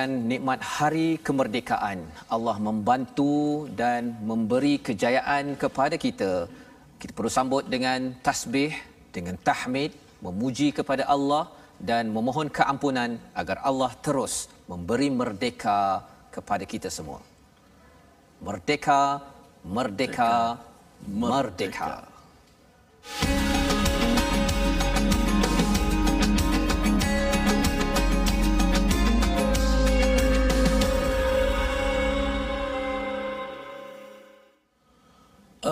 dengan nikmat hari kemerdekaan. Allah membantu dan memberi kejayaan kepada kita. Kita perlu sambut dengan tasbih, dengan tahmid, memuji kepada Allah dan memohon keampunan agar Allah terus memberi merdeka kepada kita semua. Merdeka, merdeka, merdeka. merdeka.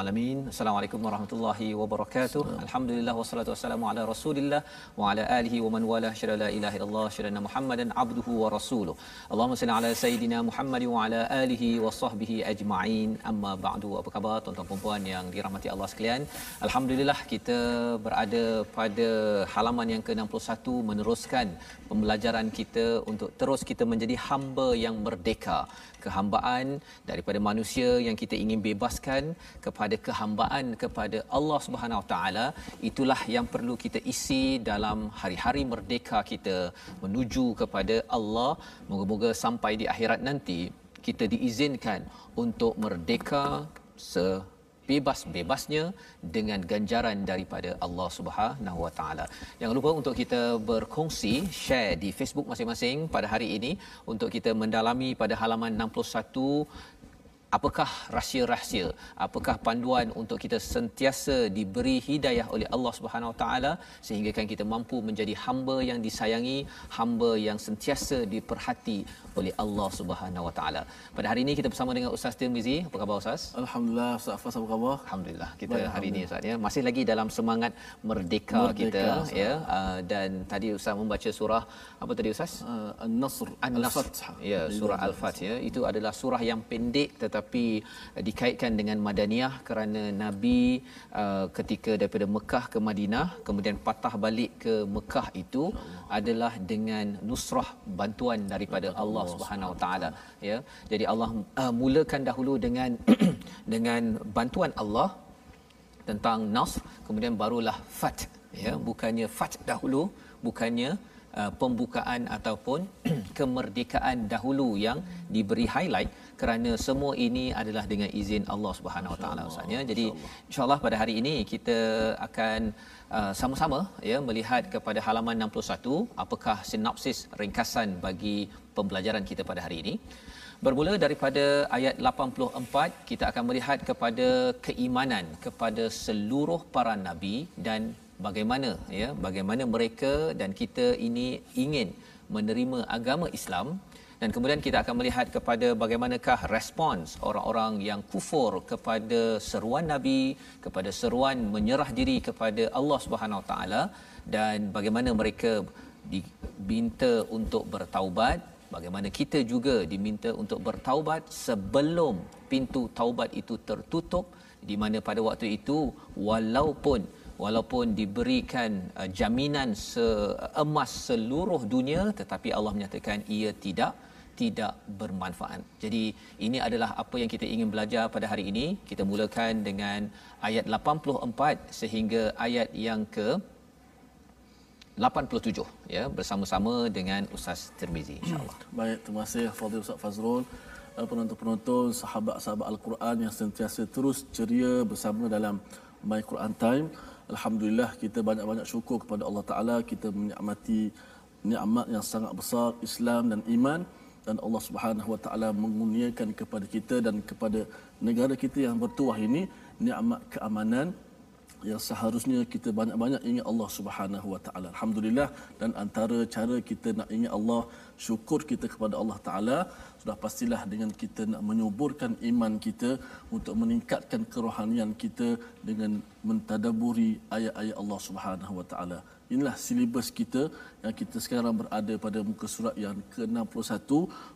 Alamin. Assalamualaikum warahmatullahi wabarakatuh. Alhamdulillah wassalatu wassalamu ala Rasulillah wa ala alihi wa man wala syada la ilaha illallah syada Muhammadan abduhu wa rasuluh. Allahumma salli ala sayidina Muhammad wa ala alihi wa sahbihi ajma'in. Amma ba'du. Apa khabar tuan-tuan dan puan yang dirahmati Allah sekalian? Alhamdulillah kita berada pada halaman yang ke-61 meneruskan pembelajaran kita untuk terus kita menjadi hamba yang merdeka kehambaan daripada manusia yang kita ingin bebaskan kepada kehambaan kepada Allah Subhanahu Taala. Itulah yang perlu kita isi dalam hari-hari merdeka kita menuju kepada Allah. Moga-moga sampai di akhirat nanti kita diizinkan untuk merdeka se bebas-bebasnya dengan ganjaran daripada Allah Subhanahu Wa Taala. Jangan lupa untuk kita berkongsi, share di Facebook masing-masing pada hari ini untuk kita mendalami pada halaman 61 apakah rahsia-rahsia apakah panduan untuk kita sentiasa diberi hidayah oleh Allah Subhanahu Taala sehingga kan kita mampu menjadi hamba yang disayangi hamba yang sentiasa diperhati oleh Allah Subhanahu Wa Taala. Pada hari ini kita bersama dengan Ustaz Tirmizi. Apa khabar Ustaz? Alhamdulillah Ustaz. Afas apa khabar? Alhamdulillah. Kita Baik, hari ini Ustaz ya masih lagi dalam semangat merdeka, merdeka kita Ustaz. ya. Uh, dan tadi Ustaz membaca surah apa tadi Ustaz? Uh, An-Nasr. Al-Fath ya surah Al-Fath ya. Itu adalah surah yang pendek tetapi uh, dikaitkan dengan Madaniyah kerana Nabi uh, ketika daripada Mekah ke Madinah kemudian patah balik ke Mekah itu adalah dengan nusrah bantuan daripada Allah Subhanahu Wa Taala ya. Jadi Allah uh, mulakan dahulu dengan dengan bantuan Allah tentang nasr kemudian barulah fat ya. Bukannya fat dahulu bukannya uh, pembukaan ataupun kemerdekaan dahulu yang diberi highlight kerana semua ini adalah dengan izin Allah Subhanahu Wa Taala Ustaz ya. Jadi insyaallah pada hari ini kita akan uh, sama-sama ya melihat kepada halaman 61 apakah sinopsis ringkasan bagi pembelajaran kita pada hari ini. Bermula daripada ayat 84 kita akan melihat kepada keimanan kepada seluruh para nabi dan bagaimana ya bagaimana mereka dan kita ini ingin menerima agama Islam. Dan kemudian kita akan melihat kepada bagaimanakah respons orang-orang yang kufur kepada seruan nabi kepada seruan menyerah diri kepada Allah Subhanahu taala dan bagaimana mereka diminta untuk bertaubat bagaimana kita juga diminta untuk bertaubat sebelum pintu taubat itu tertutup di mana pada waktu itu walaupun walaupun diberikan uh, jaminan seemas seluruh dunia tetapi Allah menyatakan ia tidak tidak bermanfaat. Jadi ini adalah apa yang kita ingin belajar pada hari ini. Kita mulakan dengan ayat 84 sehingga ayat yang ke 87 ya bersama-sama dengan Ustaz Tirmizi insyaallah. Baik, terima kasih Fadil Ustaz Fazrul. Eh, penonton-penonton sahabat-sahabat Al-Quran yang sentiasa terus ceria bersama dalam My Quran Time. Alhamdulillah kita banyak-banyak syukur kepada Allah Taala. Kita menikmati nikmat yang sangat besar Islam dan iman. Dan Allah Subhanahu Wa Taala mengurniakan kepada kita dan kepada negara kita yang bertuah ini nikmat keamanan yang seharusnya kita banyak-banyak ingat Allah Subhanahu Wa Taala. Alhamdulillah dan antara cara kita nak ingat Allah, syukur kita kepada Allah Taala sudah pastilah dengan kita nak menyuburkan iman kita untuk meningkatkan kerohanian kita dengan mentadaburi ayat-ayat Allah Subhanahu Wa Taala. Inilah silibus kita yang kita sekarang berada pada muka surat yang ke-61.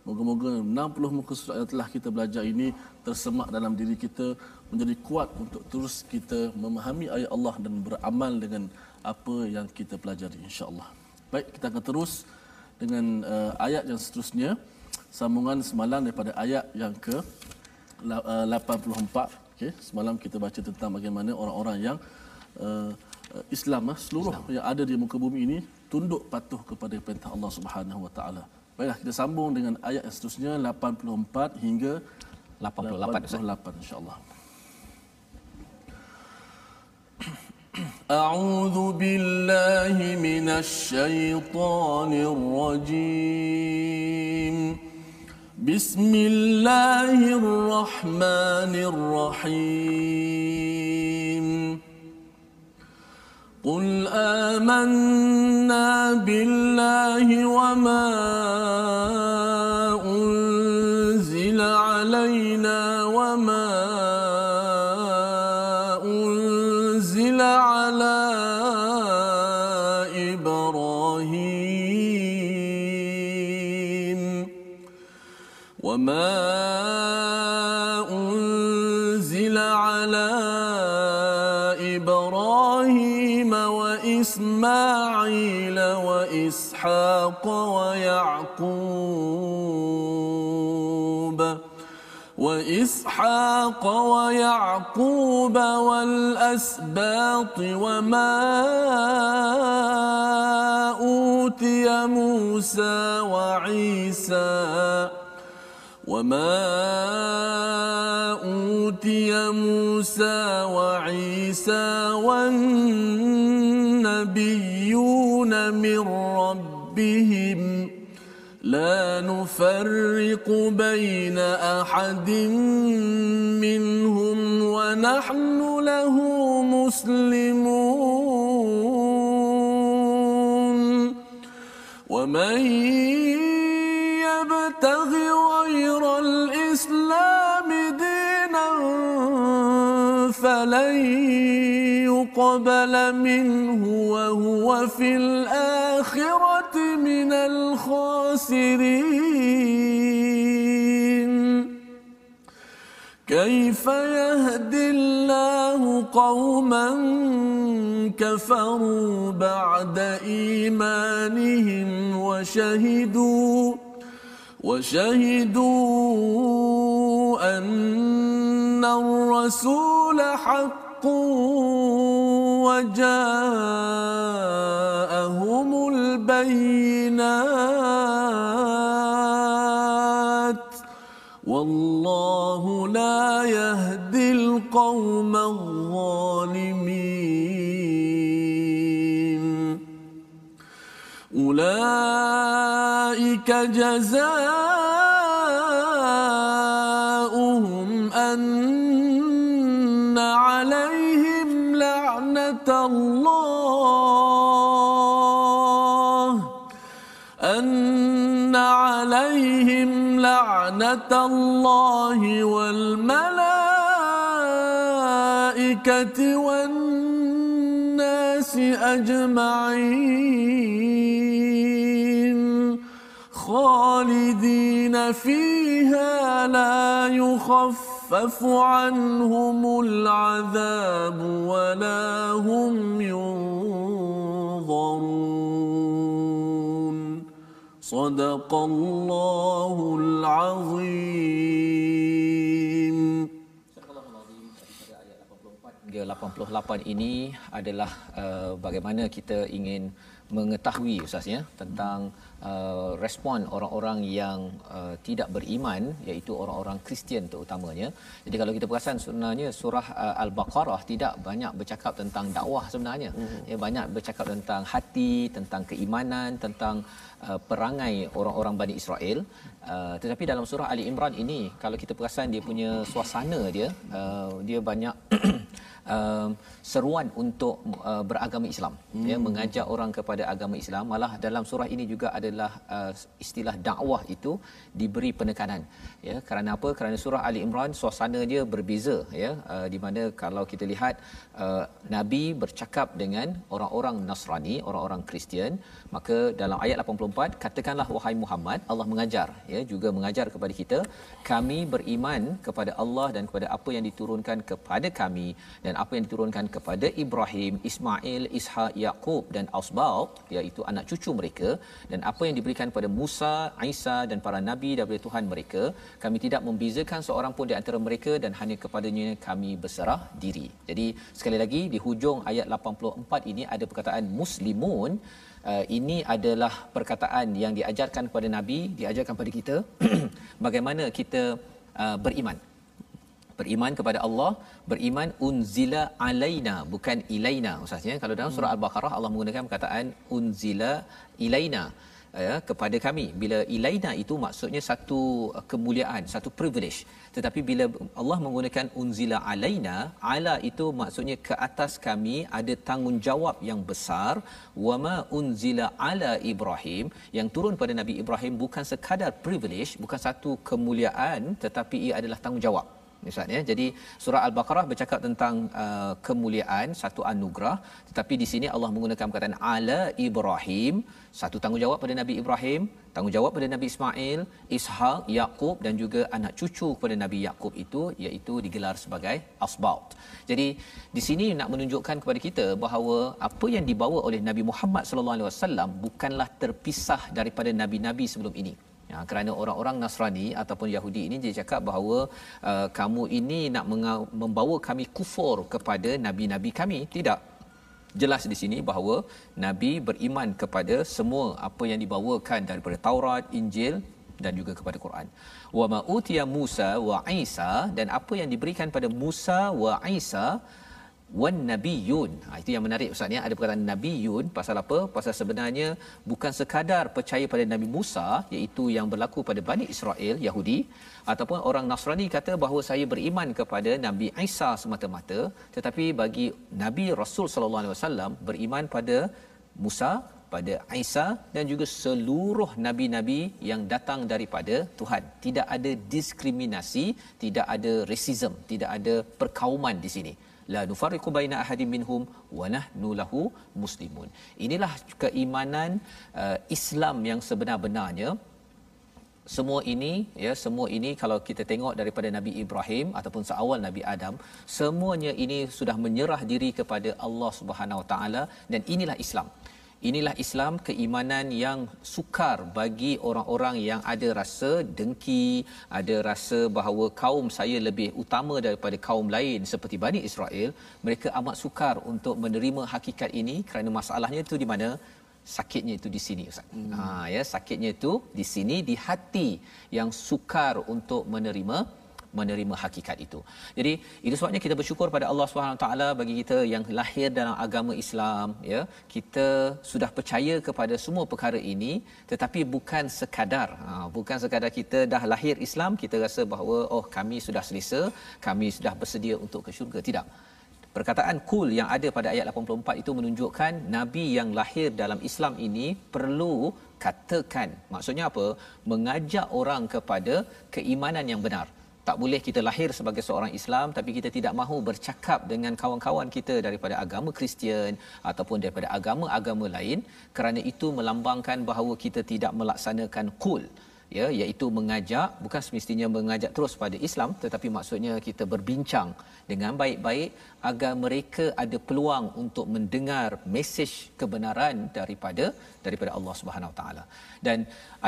Moga-moga 60 muka surat yang telah kita belajar ini tersemak dalam diri kita menjadi kuat untuk terus kita memahami ayat Allah dan beramal dengan apa yang kita pelajari insya-Allah. Baik, kita akan terus dengan uh, ayat yang seterusnya sambungan semalam daripada ayat yang ke uh, 84 okey semalam kita baca tentang bagaimana orang-orang yang uh, Islam uh, seluruh Islam. yang ada di muka bumi ini tunduk patuh kepada perintah Allah Subhanahu Wa Taala. Baiklah kita sambung dengan ayat yang seterusnya 84 hingga 88 88 insya-Allah. أعوذ بالله من الشيطان الرجيم. بسم الله الرحمن الرحيم. قل آمنا بالله وما أنزل علينا وما وإسماعيل وإسحاق ويعقوب وإسحاق ويعقوب والأسباط وما أوتي موسى وعيسى وما أوتي موسى وعيسى والنبيون من ربهم. لا نفرق بين أحد منهم ونحن له مسلمون. ومن يقبل منه وهو في الآخرة من الخاسرين. كيف يهدي الله قوما كفروا بعد إيمانهم وشهدوا وشهدوا أن الرسول حق وجاءهم البينات. والله لا يهدي القوم الظالمين. أولئك جزاؤهم أن الله. أن عليهم لعنة الله والملائكة والناس أجمعين. خالدين فيها لا يخفف عنهم العذاب ولا هم ينظرون صدق الله العظيم hingga 88 ini adalah uh, bagaimana kita ingin mengetahui ustaz ya tentang uh, respon orang-orang yang uh, tidak beriman iaitu orang-orang Kristian terutamanya. Jadi kalau kita perasan sebenarnya surah uh, Al-Baqarah tidak banyak bercakap tentang dakwah sebenarnya. Mm-hmm. Ya banyak bercakap tentang hati, tentang keimanan, tentang uh, perangai orang-orang Bani Israel. Uh, tetapi dalam surah Ali Imran ini kalau kita perasan dia punya suasana dia uh, dia banyak uh, seruan untuk uh, beragama Islam. Hmm. ya mengajak orang kepada agama Islam. Malah dalam surah ini juga adalah uh, istilah dakwah itu diberi penekanan. Ya kerana apa? Kerana surah Ali Imran suasana dia berbeza ya. Uh, di mana kalau kita lihat uh, nabi bercakap dengan orang-orang Nasrani orang-orang Kristian maka dalam ayat 84 katakanlah wahai Muhammad Allah mengajar ya juga mengajar kepada kita kami beriman kepada Allah dan kepada apa yang diturunkan kepada kami dan apa yang diturunkan kepada Ibrahim, Ismail, Ishak, Yaqub dan Asbaq iaitu anak cucu mereka. Dan apa yang diberikan kepada Musa, Isa dan para nabi daripada Tuhan mereka kami tidak membezakan seorang pun di antara mereka dan hanya kepadanya kami berserah diri. Jadi sekali lagi di hujung ayat 84 ini ada perkataan muslimun. Uh, ini adalah perkataan yang diajarkan kepada nabi diajarkan kepada kita bagaimana kita uh, beriman beriman kepada Allah beriman unzila alaina bukan ilaina. Maksudnya kalau dalam surah al-baqarah Allah menggunakan perkataan unzila ilaina ya kepada kami. Bila ilaina itu maksudnya satu uh, kemuliaan satu privilege. Tetapi bila Allah menggunakan unzila alaina ala itu maksudnya ke atas kami ada tanggungjawab yang besar. Wama unzila ala ibrahim yang turun pada nabi ibrahim bukan sekadar privilege bukan satu kemuliaan tetapi ia adalah tanggungjawab misalnya. Jadi surah al-baqarah bercakap tentang uh, kemuliaan satu anugerah. Tetapi di sini Allah menggunakan perkataan ala ibrahim. Satu tanggungjawab pada nabi ibrahim tanggungjawab pada nabi ismail ishaq yaqub dan juga anak cucu kepada nabi yaqub itu iaitu digelar sebagai asbaut jadi di sini nak menunjukkan kepada kita bahawa apa yang dibawa oleh nabi Muhammad sallallahu alaihi wasallam bukanlah terpisah daripada nabi-nabi sebelum ini Ya, kerana orang-orang Nasrani ataupun Yahudi ini dia cakap bahawa uh, kamu ini nak membawa kami kufur kepada nabi-nabi kami. Tidak. Jelas di sini bahawa nabi beriman kepada semua apa yang dibawakan daripada Taurat, Injil dan juga kepada Quran. Wa ma utiya Musa wa Isa dan apa yang diberikan pada Musa wa Isa wan nabiyun. Ha, itu yang menarik ustaz ya. Ada perkataan nabiyun pasal apa? Pasal sebenarnya bukan sekadar percaya pada Nabi Musa iaitu yang berlaku pada Bani Israel Yahudi ataupun orang Nasrani kata bahawa saya beriman kepada Nabi Isa semata-mata tetapi bagi Nabi Rasul sallallahu alaihi wasallam beriman pada Musa pada Isa dan juga seluruh nabi-nabi yang datang daripada Tuhan. Tidak ada diskriminasi, tidak ada racism, tidak ada perkauman di sini la nufarriqu baina ahadin minhum wa nahnu lahu muslimun. Inilah keimanan uh, Islam yang sebenar-benarnya. Semua ini ya semua ini kalau kita tengok daripada Nabi Ibrahim ataupun seawal Nabi Adam semuanya ini sudah menyerah diri kepada Allah Subhanahu Wa Taala dan inilah Islam inilah Islam keimanan yang sukar bagi orang-orang yang ada rasa dengki ada rasa bahawa kaum saya lebih utama daripada kaum lain seperti Bani Israel mereka amat sukar untuk menerima hakikat ini kerana masalahnya itu di mana sakitnya itu di sini ustaz. Hmm. Ha ya sakitnya itu di sini di hati yang sukar untuk menerima menerima hakikat itu. Jadi itu sebabnya kita bersyukur pada Allah taala bagi kita yang lahir dalam agama Islam ya. Kita sudah percaya kepada semua perkara ini tetapi bukan sekadar ha, bukan sekadar kita dah lahir Islam kita rasa bahawa oh kami sudah selesa, kami sudah bersedia untuk ke syurga. Tidak. Perkataan kul yang ada pada ayat 84 itu menunjukkan nabi yang lahir dalam Islam ini perlu katakan maksudnya apa mengajak orang kepada keimanan yang benar tak boleh kita lahir sebagai seorang Islam tapi kita tidak mahu bercakap dengan kawan-kawan kita daripada agama Kristian ataupun daripada agama-agama lain. Kerana itu melambangkan bahawa kita tidak melaksanakan qul ya iaitu mengajak bukan semestinya mengajak terus pada Islam tetapi maksudnya kita berbincang dengan baik-baik agar mereka ada peluang untuk mendengar mesej kebenaran daripada daripada Allah Subhanahu Taala. Dan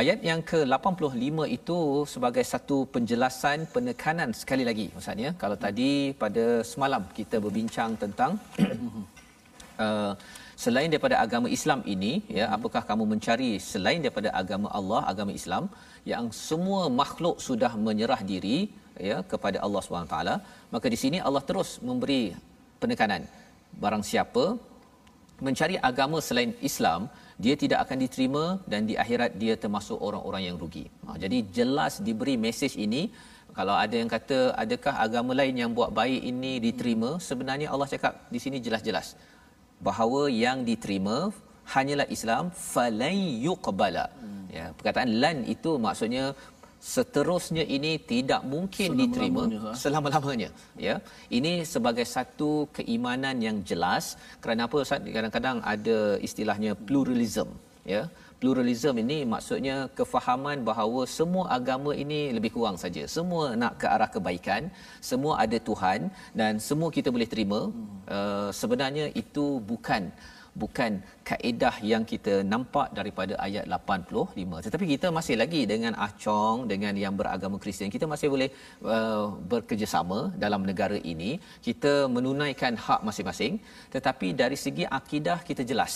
ayat yang ke-85 itu sebagai satu penjelasan penekanan sekali lagi maksudnya kalau tadi pada semalam kita berbincang tentang uh, selain daripada agama Islam ini ya apakah kamu mencari selain daripada agama Allah agama Islam yang semua makhluk sudah menyerah diri ya kepada Allah SWT maka di sini Allah terus memberi penekanan. Barang siapa mencari agama selain Islam dia tidak akan diterima dan di akhirat dia termasuk orang-orang yang rugi. Ha, jadi jelas diberi mesej ini. Kalau ada yang kata adakah agama lain yang buat baik ini diterima? Sebenarnya Allah cakap di sini jelas-jelas bahawa yang diterima hanyalah Islam falai yuqbala. Hmm. Ya, perkataan lan itu maksudnya seterusnya ini tidak mungkin selama diterima selama-lamanya ya ini sebagai satu keimanan yang jelas kerana apa Ustaz kadang-kadang ada istilahnya pluralism ya pluralism ini maksudnya kefahaman bahawa semua agama ini lebih kurang saja semua nak ke arah kebaikan semua ada Tuhan dan semua kita boleh terima hmm. uh, sebenarnya itu bukan bukan kaedah yang kita nampak daripada ayat 85 tetapi kita masih lagi dengan acong dengan yang beragama Kristian kita masih boleh uh, bekerjasama dalam negara ini. Kita menunaikan hak masing-masing. Tetapi dari segi akidah kita jelas.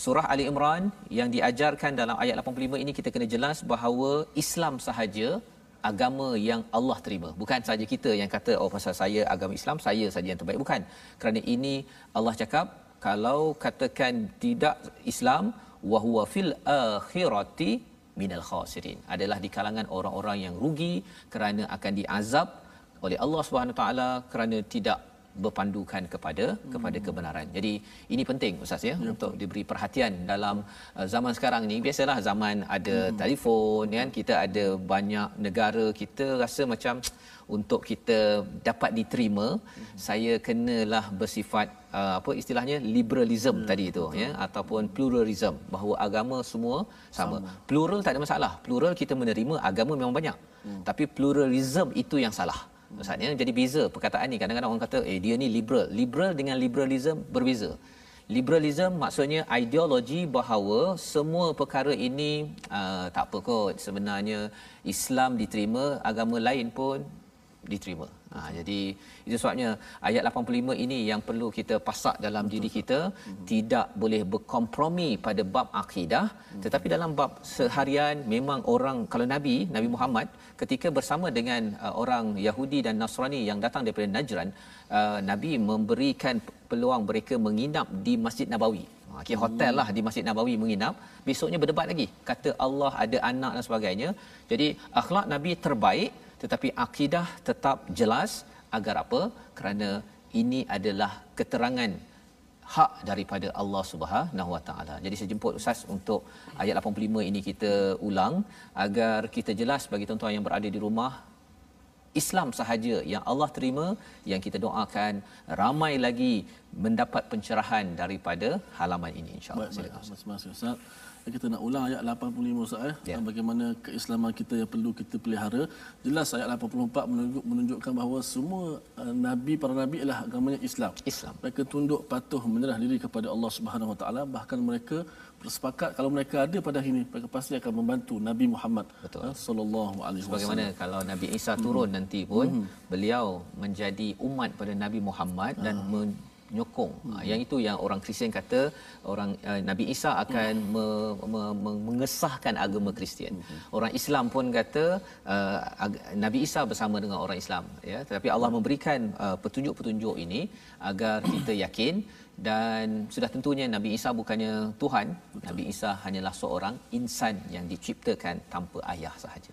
Surah ali imran yang diajarkan dalam ayat 85 ini kita kena jelas bahawa Islam sahaja agama yang Allah terima. Bukan saja kita yang kata oh pasal saya agama Islam saya saja yang terbaik. Bukan. Kerana ini Allah cakap kalau katakan tidak Islam wahwa fil akhirati minal khasirin. Adalah di kalangan orang-orang yang rugi kerana akan diazab oleh Allah Subhanahu taala kerana tidak berpandukan kepada hmm. kepada kebenaran. Jadi ini penting ustaz ya, ya untuk diberi perhatian dalam uh, zaman sekarang ni. Biasalah zaman ada hmm. telefon kan, kita ada banyak negara kita rasa macam untuk kita dapat diterima hmm. saya kenalah bersifat uh, apa istilahnya liberalism hmm. tadi itu ya ataupun pluralism bahawa agama semua sama. sama plural tak ada masalah plural kita menerima agama memang banyak hmm. tapi pluralism itu yang salah maksudnya jadi beza perkataan ni. Kadang-kadang orang kata eh dia ni liberal. Liberal dengan liberalism berbeza. Liberalism maksudnya ideologi bahawa semua perkara ini uh, tak apa kot. Sebenarnya Islam diterima agama lain pun diterima. Ha, jadi itu sebabnya ayat 85 ini yang perlu kita pasak dalam Betul. diri kita hmm. tidak boleh berkompromi pada bab akidah hmm. tetapi dalam bab seharian memang orang kalau Nabi Nabi Muhammad ketika bersama dengan uh, orang Yahudi dan Nasrani yang datang daripada Najran uh, Nabi memberikan peluang mereka menginap di Masjid Nabawi. Okay, ha, hotel lah di Masjid Nabawi menginap. Besoknya berdebat lagi. Kata Allah ada anak dan sebagainya. Jadi akhlak Nabi terbaik tetapi akidah tetap jelas agar apa kerana ini adalah keterangan hak daripada Allah Subhanahu Wa Taala. Jadi saya jemput ustaz untuk ayat 85 ini kita ulang agar kita jelas bagi tuan-tuan yang berada di rumah Islam sahaja yang Allah terima yang kita doakan ramai lagi mendapat pencerahan daripada halaman ini insyaallah. Ustaz kita nak ulang ayat 85 Ustaz eh? Ya. bagaimana keislaman kita yang perlu kita pelihara. Jelas ayat 84 menunjuk, menunjukkan bahawa semua uh, nabi para nabi adalah agamanya Islam. Islam. Mereka tunduk patuh menyerah diri kepada Allah Subhanahu Wa Taala. Bahkan mereka bersepakat kalau mereka ada pada hari ini mereka pasti akan membantu Nabi Muhammad uh, sallallahu alaihi wasallam. Bagaimana kalau Nabi Isa turun hmm. nanti pun hmm. beliau menjadi umat pada Nabi Muhammad dan uh nyokong. Hmm. Yang itu yang orang Kristian kata orang uh, Nabi Isa akan hmm. me, me, me, mengesahkan agama Kristian. Hmm. Orang Islam pun kata uh, ag- Nabi Isa bersama dengan orang Islam ya. Tetapi Allah memberikan uh, petunjuk-petunjuk ini agar kita yakin dan sudah tentunya Nabi Isa bukannya Tuhan. Betul. Nabi Isa hanyalah seorang insan yang diciptakan tanpa ayah sahaja.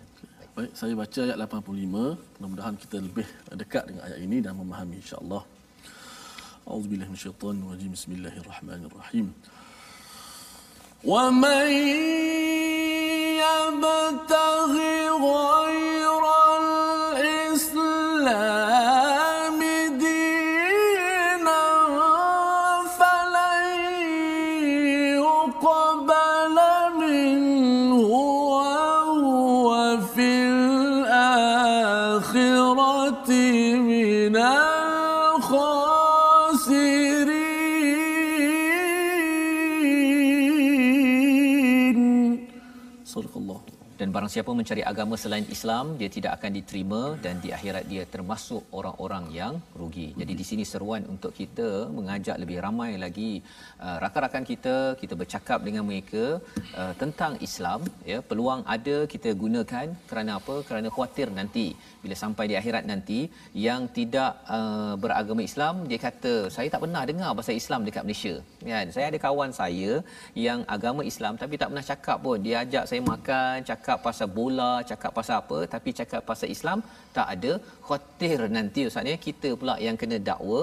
Baik, saya baca ayat 85. Mudah-mudahan kita lebih dekat dengan ayat ini dan memahami insya-Allah. أعوذ بالله من الشيطان الرجيم. بسم الله الرحمن الرحيم. ومن يبتغي غير الإسلام barang siapa mencari agama selain Islam dia tidak akan diterima dan di akhirat dia termasuk orang-orang yang rugi. Jadi di sini seruan untuk kita mengajak lebih ramai lagi uh, rakan-rakan kita kita bercakap dengan mereka uh, tentang Islam ya peluang ada kita gunakan kerana apa? Kerana khuatir nanti bila sampai di akhirat nanti yang tidak uh, beragama Islam dia kata saya tak pernah dengar pasal Islam dekat Malaysia. Kan? Saya ada kawan saya yang agama Islam tapi tak pernah cakap pun. Dia ajak saya makan, cakap cakap pasal bola, cakap pasal apa, tapi cakap pasal Islam tak ada. Khawatir nanti ustaz ya, kita pula yang kena dakwa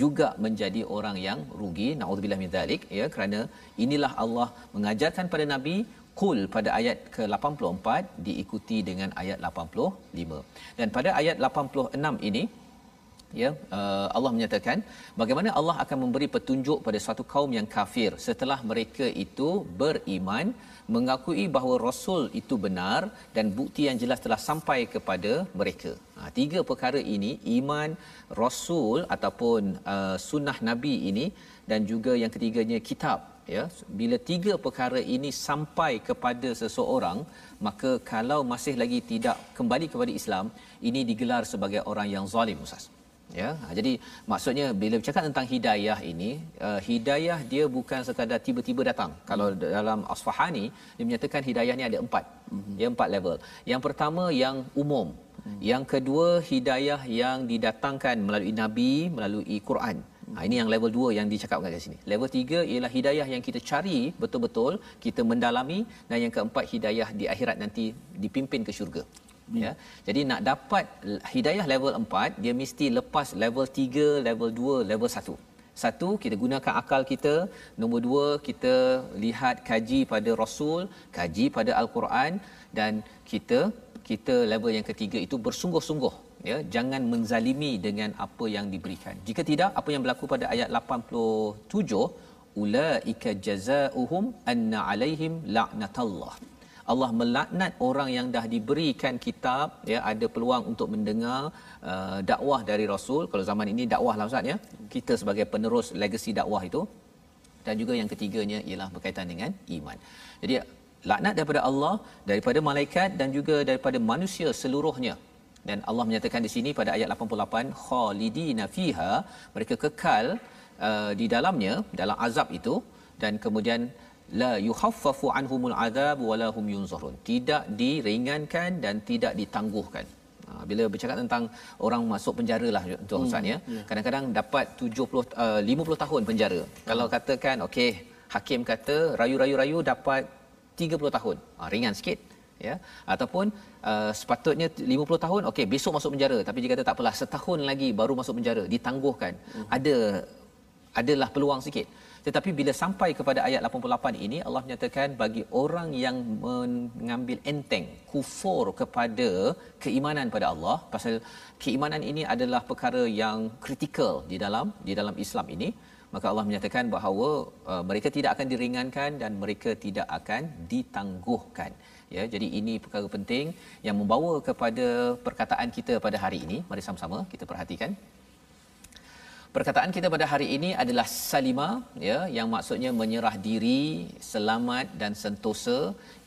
juga menjadi orang yang rugi. Nauzubillah min zalik ya kerana inilah Allah mengajarkan pada Nabi Qul pada ayat ke-84 diikuti dengan ayat 85. Dan pada ayat 86 ini ya uh, Allah menyatakan bagaimana Allah akan memberi petunjuk pada suatu kaum yang kafir setelah mereka itu beriman mengakui bahawa rasul itu benar dan bukti yang jelas telah sampai kepada mereka. Ha, tiga perkara ini iman rasul ataupun uh, sunnah nabi ini dan juga yang ketiganya kitab ya bila tiga perkara ini sampai kepada seseorang maka kalau masih lagi tidak kembali kepada Islam ini digelar sebagai orang yang zalim ustaz ya ha, jadi maksudnya bila bercakap tentang hidayah ini uh, hidayah dia bukan sekadar tiba-tiba datang hmm. kalau dalam asfahani dia menyatakan hidayah ni ada empat hmm. ya empat level yang pertama yang umum hmm. yang kedua hidayah yang didatangkan melalui nabi melalui Quran Ha, ini yang level 2 yang dicakapkan kat sini. Level 3 ialah hidayah yang kita cari betul-betul, kita mendalami dan yang keempat hidayah di akhirat nanti dipimpin ke syurga. Hmm. ya. Jadi nak dapat hidayah level 4 dia mesti lepas level 3 level 2 level 1 satu kita gunakan akal kita. Nombor dua kita lihat kaji pada rasul kaji pada al-Quran dan kita kita level yang ketiga itu bersungguh-sungguh ya. Jangan menzalimi dengan apa yang diberikan. Jika tidak apa yang berlaku pada ayat 87 ulaika jazaohum anna alaihim la'natullah Allah melaknat orang yang dah diberikan kitab ya ada peluang untuk mendengar uh, dakwah dari rasul. Kalau zaman ini dakwah lah ustaz ya. Kita sebagai penerus legasi dakwah itu. Dan juga yang ketiganya ialah berkaitan dengan iman. Jadi laknat daripada Allah daripada malaikat dan juga daripada manusia seluruhnya. Dan Allah menyatakan di sini pada ayat 88 khalidina fiha mereka kekal uh, di dalamnya dalam azab itu. Dan kemudian la yukhaffafu anhumul azab wala hum yunzarun. Tidak diringankan dan tidak ditangguhkan. Ha, bila bercakap tentang orang masuk penjara lah tuan hmm, ustaz ya. yeah. kadang-kadang dapat 70 uh, 50 tahun penjara. Hmm. kalau katakan okey hakim kata rayu-rayu-rayu dapat 30 tahun. Ha, ringan sikit ya. Ataupun uh, sepatutnya 50 tahun okey besok masuk penjara. Tapi dia kata tak apalah setahun lagi baru masuk penjara. Ditangguhkan. Hmm. ada adalah peluang sikit tetapi bila sampai kepada ayat 88 ini Allah menyatakan bagi orang yang mengambil enteng kufur kepada keimanan pada Allah pasal keimanan ini adalah perkara yang kritikal di dalam di dalam Islam ini maka Allah menyatakan bahawa uh, mereka tidak akan diringankan dan mereka tidak akan ditangguhkan. Ya jadi ini perkara penting yang membawa kepada perkataan kita pada hari ini. Mari sama-sama kita perhatikan Perkataan kita pada hari ini adalah salima ya yang maksudnya menyerah diri, selamat dan sentosa.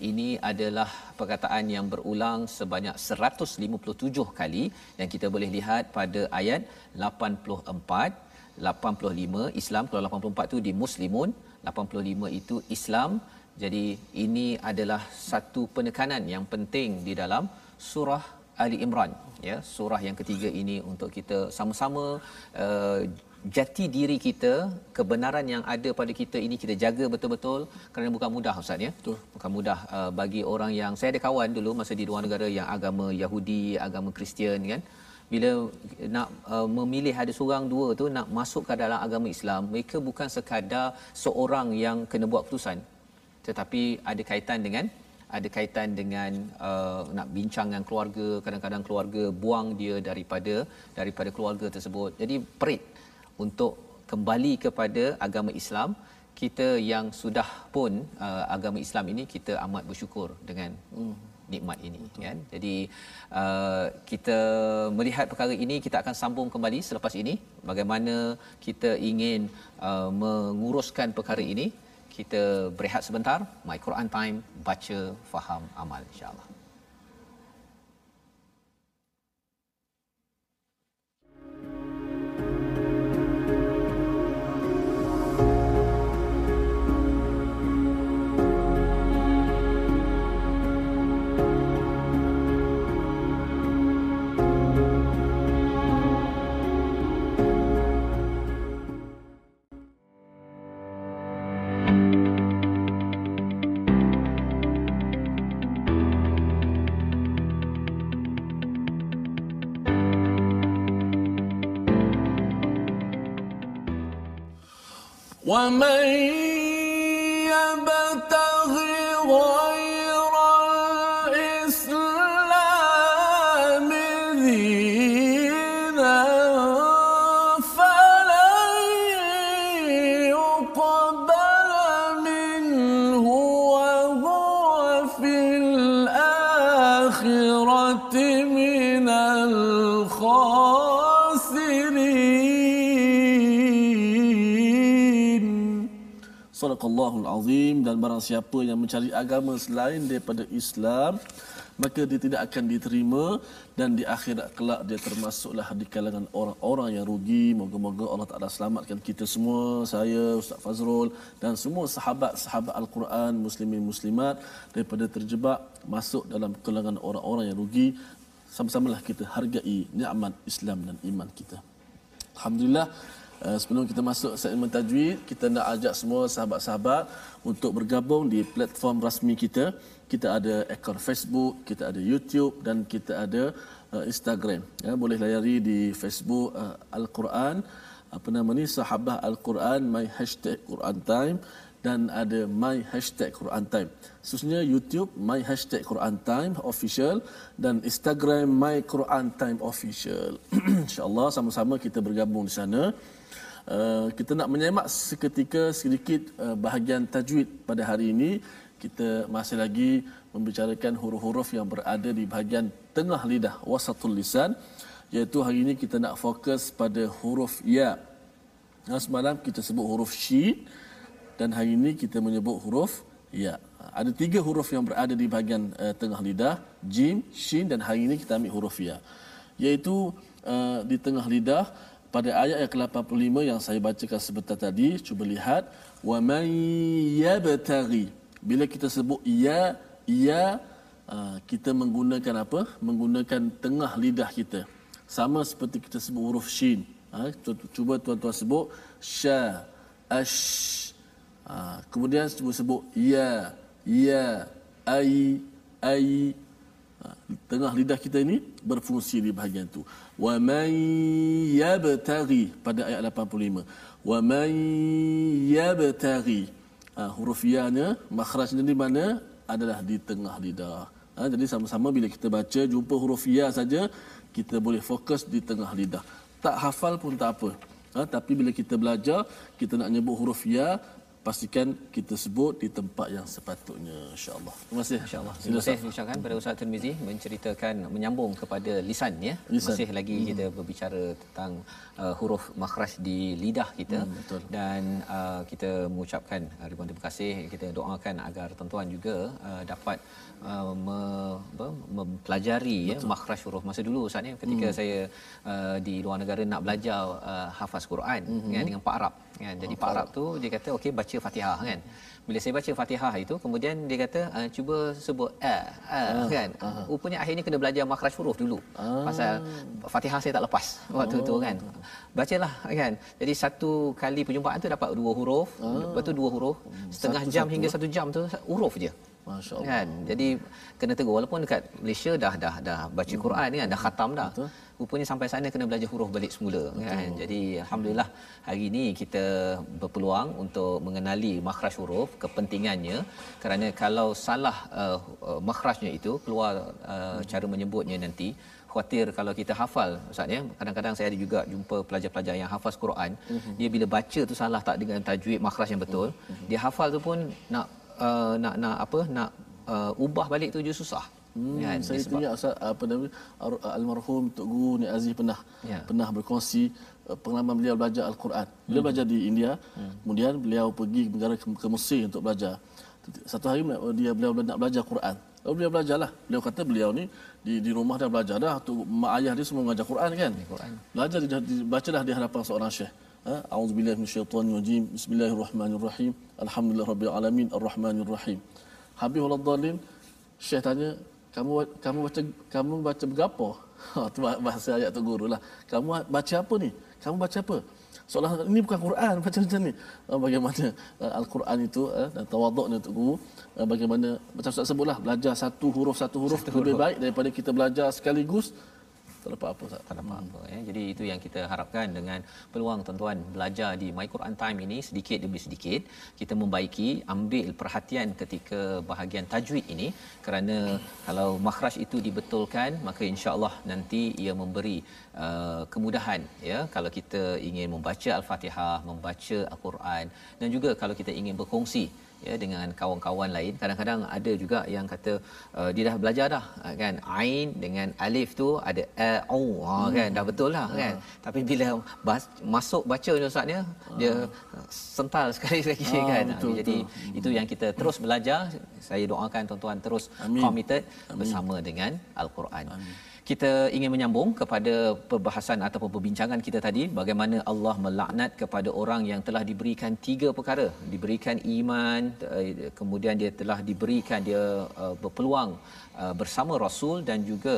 Ini adalah perkataan yang berulang sebanyak 157 kali dan kita boleh lihat pada ayat 84, 85 Islam kalau 84 tu di Muslimun, 85 itu Islam. Jadi ini adalah satu penekanan yang penting di dalam surah Ali Imran ya surah yang ketiga ini untuk kita sama-sama uh, jati diri kita kebenaran yang ada pada kita ini kita jaga betul-betul kerana bukan mudah ustaz ya? Betul. Bukan mudah uh, bagi orang yang saya ada kawan dulu masa di luar negara yang agama Yahudi agama Kristian kan? Bila nak uh, memilih ada seorang dua tu nak masuk ke dalam agama Islam mereka bukan sekadar seorang yang kena buat keputusan. Tetapi ada kaitan dengan ada kaitan dengan uh, nak bincang dengan keluarga. Kadang-kadang keluarga buang dia daripada daripada keluarga tersebut. Jadi perit untuk kembali kepada agama Islam. Kita yang sudah pun uh, agama Islam ini kita amat bersyukur dengan hmm, nikmat ini Betul. kan? Jadi uh, kita melihat perkara ini kita akan sambung kembali selepas ini. Bagaimana kita ingin uh, menguruskan perkara ini kita berehat sebentar. My Quran time. Baca faham amal insyaallah ومن Sadaqallahul Azim dan barang siapa yang mencari agama selain daripada Islam maka dia tidak akan diterima dan di akhirat kelak dia termasuklah di kalangan orang-orang yang rugi. Moga-moga Allah Taala selamatkan kita semua saya Ustaz Fazrul dan semua sahabat-sahabat Al-Quran muslimin muslimat daripada terjebak masuk dalam kalangan orang-orang yang rugi. Sama-samalah kita hargai nikmat Islam dan iman kita. Alhamdulillah Uh, sebelum kita masuk segmen tajwid, kita nak ajak semua sahabat-sahabat untuk bergabung di platform rasmi kita. Kita ada akaun Facebook, kita ada YouTube dan kita ada uh, Instagram. Ya, boleh layari di Facebook uh, Al-Quran apa nama ni sahabah Al-Quran my hashtag Quran time dan ada my hashtag Quran time. Khususnya YouTube my hashtag Quran time official dan Instagram my Quran time official. InsyaAllah sama-sama kita bergabung di sana. Uh, kita nak menyemak seketika sedikit uh, bahagian tajwid pada hari ini kita masih lagi membicarakan huruf-huruf yang berada di bahagian tengah lidah wasatul lisan iaitu hari ini kita nak fokus pada huruf ya nah, semalam kita sebut huruf shin dan hari ini kita menyebut huruf ya ada tiga huruf yang berada di bahagian uh, tengah lidah jim shin dan hari ini kita ambil huruf ya. Iaitu uh, di tengah lidah pada ayat yang ke-85 yang saya bacakan sebentar tadi cuba lihat. Wa man yabtaghi. Bila kita sebut ya ya ah, kita menggunakan apa? Menggunakan tengah lidah kita. Sama seperti kita sebut huruf shin. Ha, cuba tuan-tuan sebut sha ash ha, kemudian cuba sebut ya ya ai ai. Ha, tengah lidah kita ini berfungsi di bahagian itu wa man yabtaghi pada ayat 85 wa man yabtaghi. Ha, huruf ya nya makhrajnya di mana? Adalah di tengah lidah. Ha, jadi sama-sama bila kita baca jumpa huruf ya saja kita boleh fokus di tengah lidah. Tak hafal pun tak apa. Ha, tapi bila kita belajar kita nak nyebut huruf ya pastikan kita sebut di tempat yang sepatutnya insyaallah terima kasih insyaallah terima kasih ucapkan pada Ustaz Tirmizi menceritakan menyambung kepada lisan ya lisan. masih lagi hmm. kita berbicara tentang uh, huruf makhraj di lidah kita hmm, betul. dan uh, kita mengucapkan uh, ribuan terima kasih kita doakan agar tuan-tuan juga uh, dapat uh, me, apa, mempelajari ya makhraj huruf masa dulu Ustaz ya ketika hmm. saya uh, di luar negara nak belajar uh, hafaz Quran hmm. ya dengan Pak Arab kan. Jadi oh, Pak Arab tu dia kata okey baca Fatihah kan. Bila saya baca Fatihah itu kemudian dia kata uh, cuba sebut a uh, uh, kan. uh, rupanya akhirnya kena belajar makhraj huruf dulu. Uh, pasal Fatihah saya tak lepas waktu uh, tu kan. Bacalah kan. Jadi satu kali perjumpaan tu dapat dua huruf. Uh, lepas tu dua huruf. Setengah satu, jam satu. hingga satu jam tu huruf je. Masya-Allah. Kan? Jadi kena tegur. Walaupun dekat Malaysia dah dah dah baca hmm. Quran kan, dah khatam dah. Betul. Rupanya sampai sana kena belajar huruf balik semula kan? Betul. kan. Jadi alhamdulillah hari ini kita berpeluang untuk mengenali makhraj huruf, kepentingannya kerana kalau salah uh, uh, makhrajnya itu keluar uh, cara menyebutnya nanti khawatir kalau kita hafal ustaz ya kadang-kadang saya ada juga jumpa pelajar-pelajar yang hafaz Quran uh-huh. dia bila baca tu salah tak dengan tajwid makhraj yang betul uh-huh. dia hafal tu pun nak uh, nak nak apa nak uh, ubah balik tu je susah Hmm, kan saya disebab- ingat Ustaz apa nama ar- almarhum Tok Guru Nik Aziz pernah Ya. pernah berkongsi uh, pengalaman beliau belajar al-Quran. Beliau belajar di India. Kemudian beliau pergi ke negara ke, ke Mesir untuk belajar. Satu hari dia beliau nak belajar Quran. Lalu beliau belajarlah. Beliau kata beliau ni di di rumah dah belajar dah tu mak ayah dia semua mengajar Quran kan. Quran. Belajar dia di- bacalah di hadapan seorang syekh. Ha? Auzubillahi minasyaitonirrajim. Bismillahirrahmanirrahim. Alhamdulillahirabbil alamin arrahmanirrahim. Habis waladhdallin Syekh tanya, kamu kamu baca kamu baca berapa? Ha, tu bahasa ayat tu guru lah. Kamu baca apa ni? Kamu baca apa? Seolah ini bukan Quran baca macam ni. Ha, bagaimana uh, al-Quran itu dan tawaduknya untuk guru bagaimana macam Ustaz sebutlah belajar satu huruf satu huruf satu lebih baik daripada kita belajar sekaligus dapat apa tak apa ya. Jadi itu yang kita harapkan dengan peluang tuan-tuan belajar di My Quran Time ini sedikit demi sedikit kita membaiki ambil perhatian ketika bahagian tajwid ini. Kerana kalau makhraj itu dibetulkan maka insya-Allah nanti ia memberi uh, kemudahan ya. Kalau kita ingin membaca al-Fatihah, membaca al-Quran dan juga kalau kita ingin berkongsi ya dengan kawan-kawan lain. Kadang-kadang ada juga yang kata uh, dia dah belajar dah uh, kan. Ain dengan alif tu ada a au ha kan. Dah betul lah kan. Tapi bila bas, masuk baca ni ustaznya dia sental sekali lagi Ah, kan. Betul, jadi itu yang kita terus belajar. Saya doakan tuan-tuan terus Amin. committed bersama dengan al-Quran kita ingin menyambung kepada perbahasan ataupun perbincangan kita tadi bagaimana Allah melaknat kepada orang yang telah diberikan tiga perkara. Diberikan iman eh, kemudian dia telah diberikan dia uh, berpeluang uh, bersama rasul dan juga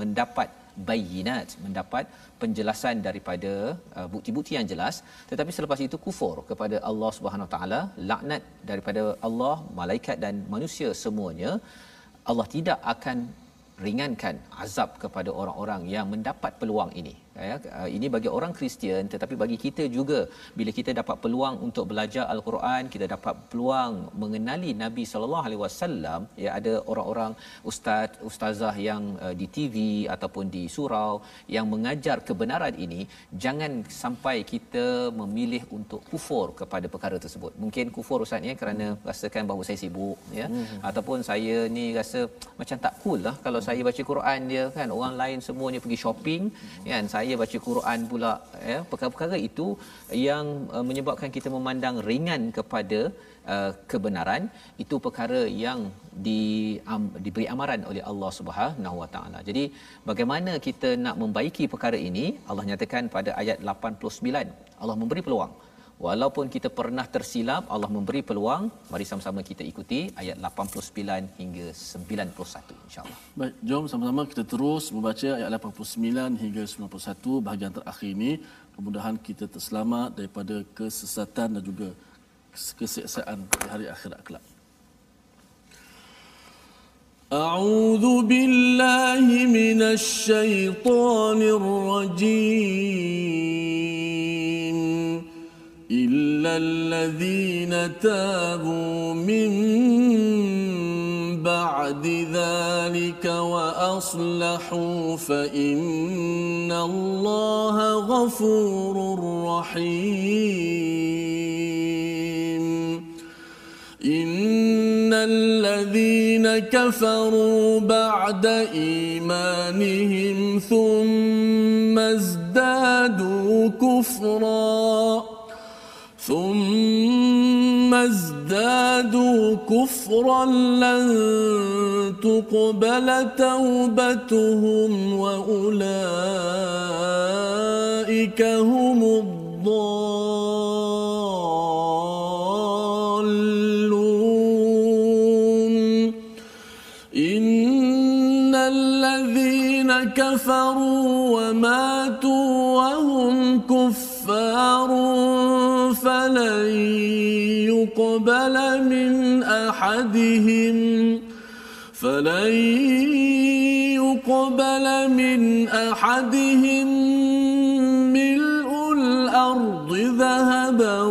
mendapat bayinat mendapat penjelasan daripada uh, bukti-bukti yang jelas. Tetapi selepas itu kufur kepada Allah Subhanahu taala laknat daripada Allah malaikat dan manusia semuanya Allah tidak akan ringankan azab kepada orang-orang yang mendapat peluang ini ya uh, ini bagi orang Kristian tetapi bagi kita juga bila kita dapat peluang untuk belajar al-Quran kita dapat peluang mengenali Nabi sallallahu alaihi wasallam. Ya ada orang-orang ustaz ustazah yang uh, di TV ataupun di surau yang mengajar kebenaran ini jangan sampai kita memilih untuk kufur kepada perkara tersebut. Mungkin kufur ustaz ya kerana rasakan bahawa saya sibuk ya. Hmm. ataupun saya ni rasa macam tak cool lah kalau saya baca Quran dia kan. Orang lain semuanya pergi shopping kan. Saya baca Quran pula ya perkara-perkara itu yang uh, menyebabkan kita memandang ringan kepada uh, kebenaran itu perkara yang di um, diberi amaran oleh Allah Subhanahu Wa Taala. Jadi bagaimana kita nak membaiki perkara ini? Allah nyatakan pada ayat 89 Allah memberi peluang Walaupun kita pernah tersilap, Allah memberi peluang. Mari sama-sama kita ikuti ayat 89 hingga 91 insya-Allah. Baik, jom sama-sama kita terus membaca ayat 89 hingga 91 bahagian terakhir ini. Mudah-mudahan kita terselamat daripada kesesatan dan juga kesiksaan di hari akhirat kelak. أعوذ بالله من الشيطان الرجيم إلا الذين تابوا من بعد ذلك وأصلحوا فإن الله غفور رحيم. إن الذين كفروا بعد إيمانهم ثم ازدادوا كفرا. ازدادوا كفرا لن تقبل توبتهم وأولئك هم الضالون. إن الذين كفروا وماتوا يقبل من أحدهم فلن يقبل من أحدهم ملء الأرض ذهبا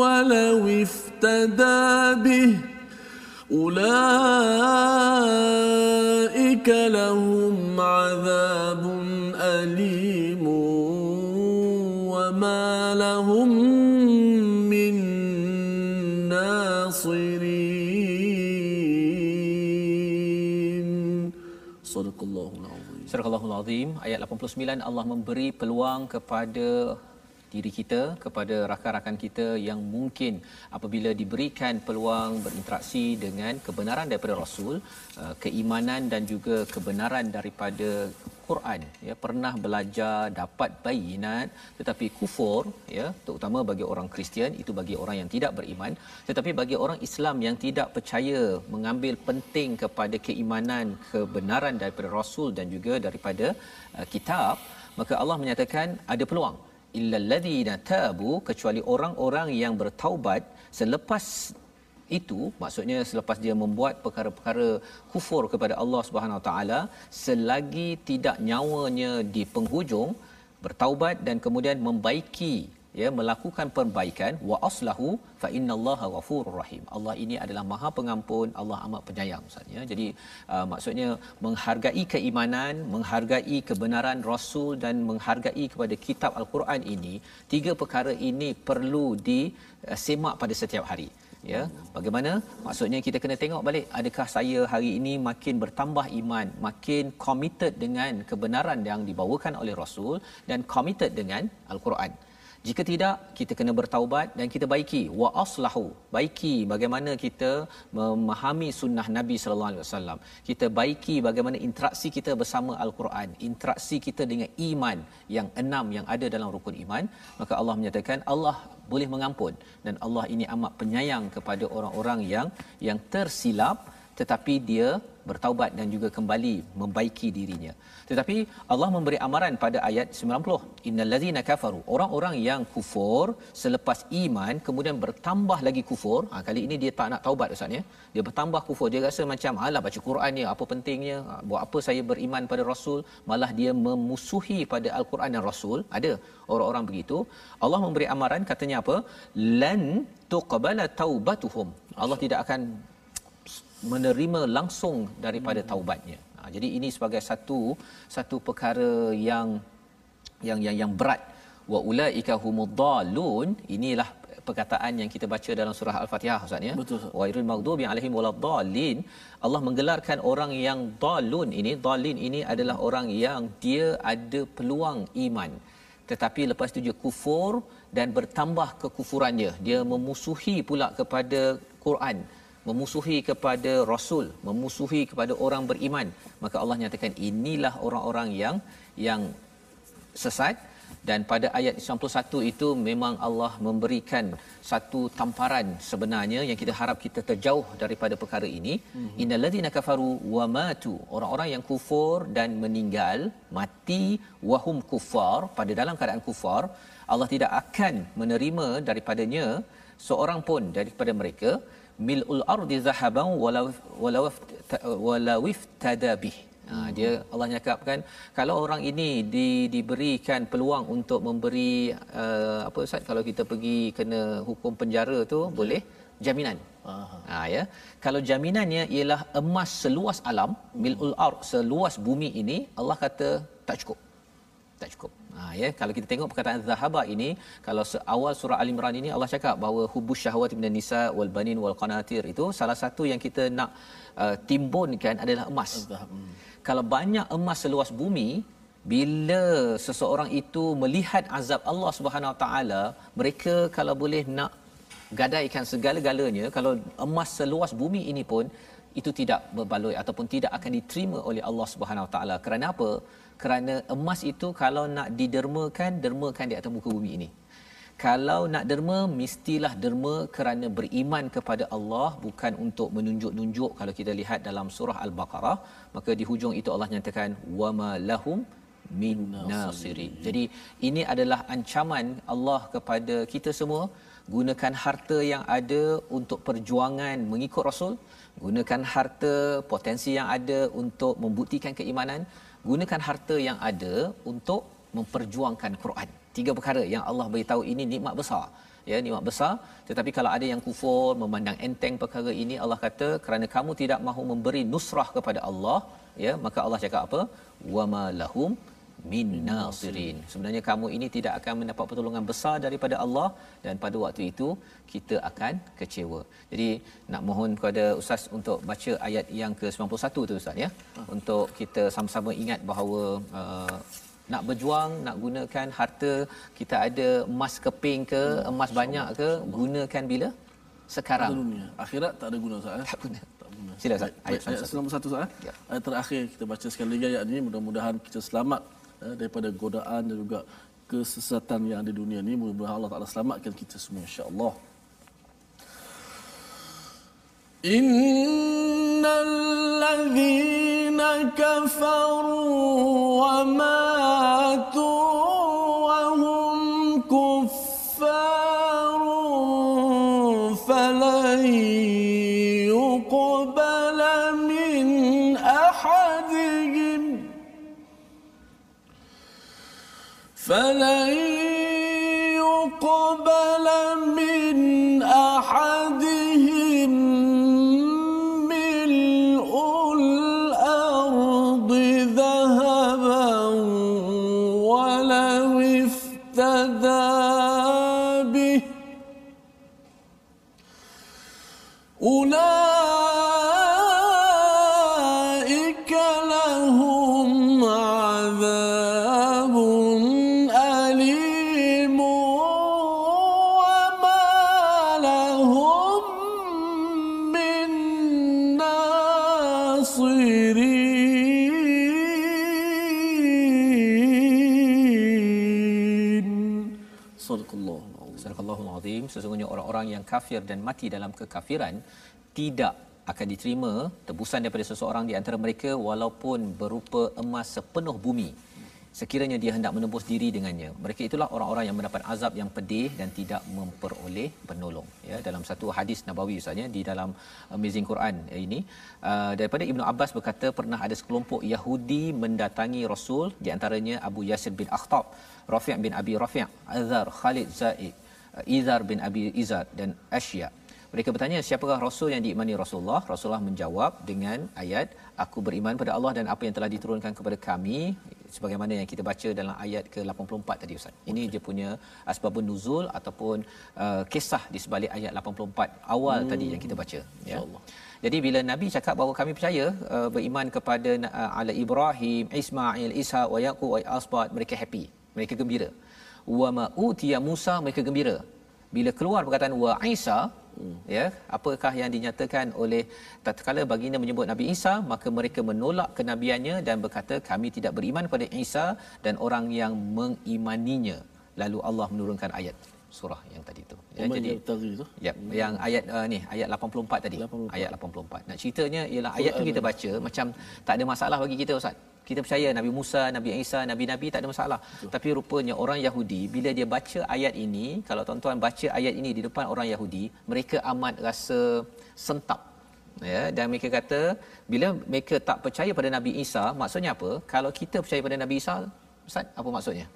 ولو افتدى به أولئك Al-Azim ayat 89 Allah memberi peluang kepada diri kita kepada rakan-rakan kita yang mungkin apabila diberikan peluang berinteraksi dengan kebenaran daripada rasul uh, keimanan dan juga kebenaran daripada Quran ya pernah belajar dapat bayinat tetapi kufur ya terutama bagi orang Kristian itu bagi orang yang tidak beriman. Tetapi bagi orang Islam yang tidak percaya mengambil penting kepada keimanan kebenaran daripada rasul dan juga daripada uh, kitab maka Allah menyatakan ada peluang. Illal ladzina tabu kecuali orang-orang yang bertaubat selepas itu maksudnya selepas dia membuat perkara-perkara kufur kepada Allah Subhanahu taala selagi tidak nyawanya di penghujung bertaubat dan kemudian membaiki ya melakukan perbaikan wa aslahu fa innallaha ghafurur rahim. Allah ini adalah Maha Pengampun, Allah amat penyayang Ustaz ya. Jadi uh, maksudnya menghargai keimanan, menghargai kebenaran rasul dan menghargai kepada kitab al-Quran ini, tiga perkara ini perlu disemak uh, pada setiap hari ya bagaimana? Maksudnya kita kena tengok balik adakah saya hari ini makin bertambah iman makin committed dengan kebenaran yang dibawakan oleh rasul dan committed dengan al-Quran jika tidak, kita kena bertaubat dan kita baiki wa aslahu. Baiki bagaimana kita memahami sunnah Nabi sallallahu alaihi wasallam. Kita baiki bagaimana interaksi kita bersama al-Quran, interaksi kita dengan iman yang enam yang ada dalam rukun iman, maka Allah menyatakan Allah boleh mengampun dan Allah ini amat penyayang kepada orang-orang yang yang tersilap tetapi dia bertaubat dan juga kembali membaiki dirinya. Tetapi Allah memberi amaran pada ayat 90. Innallazina kafaru, orang-orang yang kufur selepas iman kemudian bertambah lagi kufur. Ha, kali ini dia tak nak taubat Ustaz ya. Dia bertambah kufur. Dia rasa macam alah baca Quran ni apa pentingnya? Ha, buat apa saya beriman pada Rasul? Malah dia memusuhi pada Al-Quran dan Rasul. Ada orang-orang begitu. Allah memberi amaran katanya apa? Lan tuqbala taubatuhum. Allah tidak akan menerima langsung daripada hmm. taubatnya. Ha, jadi ini sebagai satu satu perkara yang yang yang yang berat. Wa ulaika humuddallun inilah perkataan yang kita baca dalam surah al-Fatihah Ustaz ya. Betul. Wa irul maghdubi alaihim waladdallin. Allah menggelarkan orang yang dalun ini, dalin ini adalah orang yang dia ada peluang iman. Tetapi lepas itu dia kufur dan bertambah kekufurannya. Dia memusuhi pula kepada Quran memusuhi kepada rasul memusuhi kepada orang beriman. Maka Allah nyatakan inilah orang-orang yang yang sesat. Dan pada ayat 91 itu memang Allah memberikan satu tamparan sebenarnya yang kita harap kita terjauh daripada perkara ini. Mm-hmm. innalladzina kafaru wa matu. Orang-orang yang kufur dan meninggal mati wahum kufar pada dalam keadaan kufar Allah tidak akan menerima daripadanya seorang pun daripada mereka milul ardi zahaban walau walau walau iftada bih Ha, dia Allah nyakapkan kalau orang ini di, diberikan peluang untuk memberi uh, apa Ustaz kalau kita pergi kena hukum penjara tu hmm. boleh jaminan. Ha ya. Kalau jaminannya ialah emas seluas alam, milul ard seluas bumi ini, Allah kata tak cukup. Tak cukup. Ha, ya kalau kita tengok perkataan zahaba ini kalau awal surah al imran ini Allah cakap bahawa hubus syahwat min nisa wal banin wal qanatir itu salah satu yang kita nak uh, timbunkan adalah emas. Hmm. Kalau banyak emas seluas bumi bila seseorang itu melihat azab Allah Subhanahu Wa Taala mereka kalau boleh nak gadaikan segala-galanya kalau emas seluas bumi ini pun itu tidak berbaloi ataupun tidak akan diterima oleh Allah Subhanahu Wa Taala kerana apa kerana emas itu kalau nak didermakan dermakan di atas muka bumi ini. Kalau nak derma mestilah derma kerana beriman kepada Allah bukan untuk menunjuk-nunjuk. Kalau kita lihat dalam surah al-baqarah maka di hujung itu Allah nyatakan wama lahum min nasirin. Jadi ini adalah ancaman Allah kepada kita semua. Gunakan harta yang ada untuk perjuangan mengikut rasul. Gunakan harta potensi yang ada untuk membuktikan keimanan gunakan harta yang ada untuk memperjuangkan Quran. Tiga perkara yang Allah beritahu ini nikmat besar. Ya, nikmat besar. Tetapi kalau ada yang kufur, memandang enteng perkara ini, Allah kata, kerana kamu tidak mahu memberi nusrah kepada Allah, ya, maka Allah cakap apa? Wama lahum min nasirin. Sebenarnya kamu ini tidak akan mendapat pertolongan besar daripada Allah dan pada waktu itu kita akan kecewa. Jadi nak mohon kepada ustaz untuk baca ayat yang ke-91 tu ustaz ya. Untuk kita sama-sama ingat bahawa uh, nak berjuang, nak gunakan harta kita ada emas keping ke, emas banyak ke, gunakan bila? Sekarang. Dunia. Akhirat tak ada guna Ustaz. Eh? Tak guna. Sila Ustaz. Ayat, ayat 91 Ustaz. Eh? Ya. Ayat terakhir kita baca sekali lagi ayat ini. Mudah-mudahan kita selamat Eh, daripada godaan dan juga kesesatan yang ada di dunia ni mudah-mudahan Allah Taala selamatkan kita semua insya-Allah. Innal ladzina kafaru wa ma فلن kafir dan mati dalam kekafiran tidak akan diterima tebusan daripada seseorang di antara mereka walaupun berupa emas sepenuh bumi. Sekiranya dia hendak menembus diri dengannya. Mereka itulah orang-orang yang mendapat azab yang pedih dan tidak memperoleh penolong. Ya dalam satu hadis nabawi ustaznya di dalam amazing Quran ini uh, daripada Ibnu Abbas berkata pernah ada sekelompok Yahudi mendatangi Rasul di antaranya Abu Yasir bin Akhtab Rafi' bin Abi Rafi' Azhar Khalid Zaid Izar bin Abi Izar dan Asya. Mereka bertanya siapakah rasul yang diimani Rasulullah? Rasulullah menjawab dengan ayat aku beriman pada Allah dan apa yang telah diturunkan kepada kami sebagaimana yang kita baca dalam ayat ke-84 tadi Ustaz. Ini dia punya asbabun nuzul ataupun uh, kisah di sebalik ayat 84 awal hmm. tadi yang kita baca ya. Jadi bila Nabi cakap bahawa kami percaya uh, beriman kepada uh, ala Ibrahim, Ismail, Isa wa Yaqub wa Asbat mereka happy. Mereka gembira wa ma utiya Musa mereka gembira bila keluar perkataan wa Isa hmm. ya apakah yang dinyatakan oleh tatkala baginda menyebut Nabi Isa maka mereka menolak kenabiannya dan berkata kami tidak beriman pada Isa dan orang yang mengimaninya lalu Allah menurunkan ayat surah yang tadi tu ya Umar jadi tu ya hmm. yang ayat uh, ni ayat 84 tadi 84. ayat 84 nak ceritanya ialah ayat tu kita baca macam tak ada masalah bagi kita ustaz kita percaya Nabi Musa, Nabi Isa, Nabi-Nabi tak ada masalah. Betul. Tapi rupanya orang Yahudi bila dia baca ayat ini, kalau tuan-tuan baca ayat ini di depan orang Yahudi, mereka amat rasa sentap. Ya, dan mereka kata bila mereka tak percaya pada Nabi Isa, maksudnya apa? Kalau kita percaya pada Nabi Isa, Ustaz, apa maksudnya?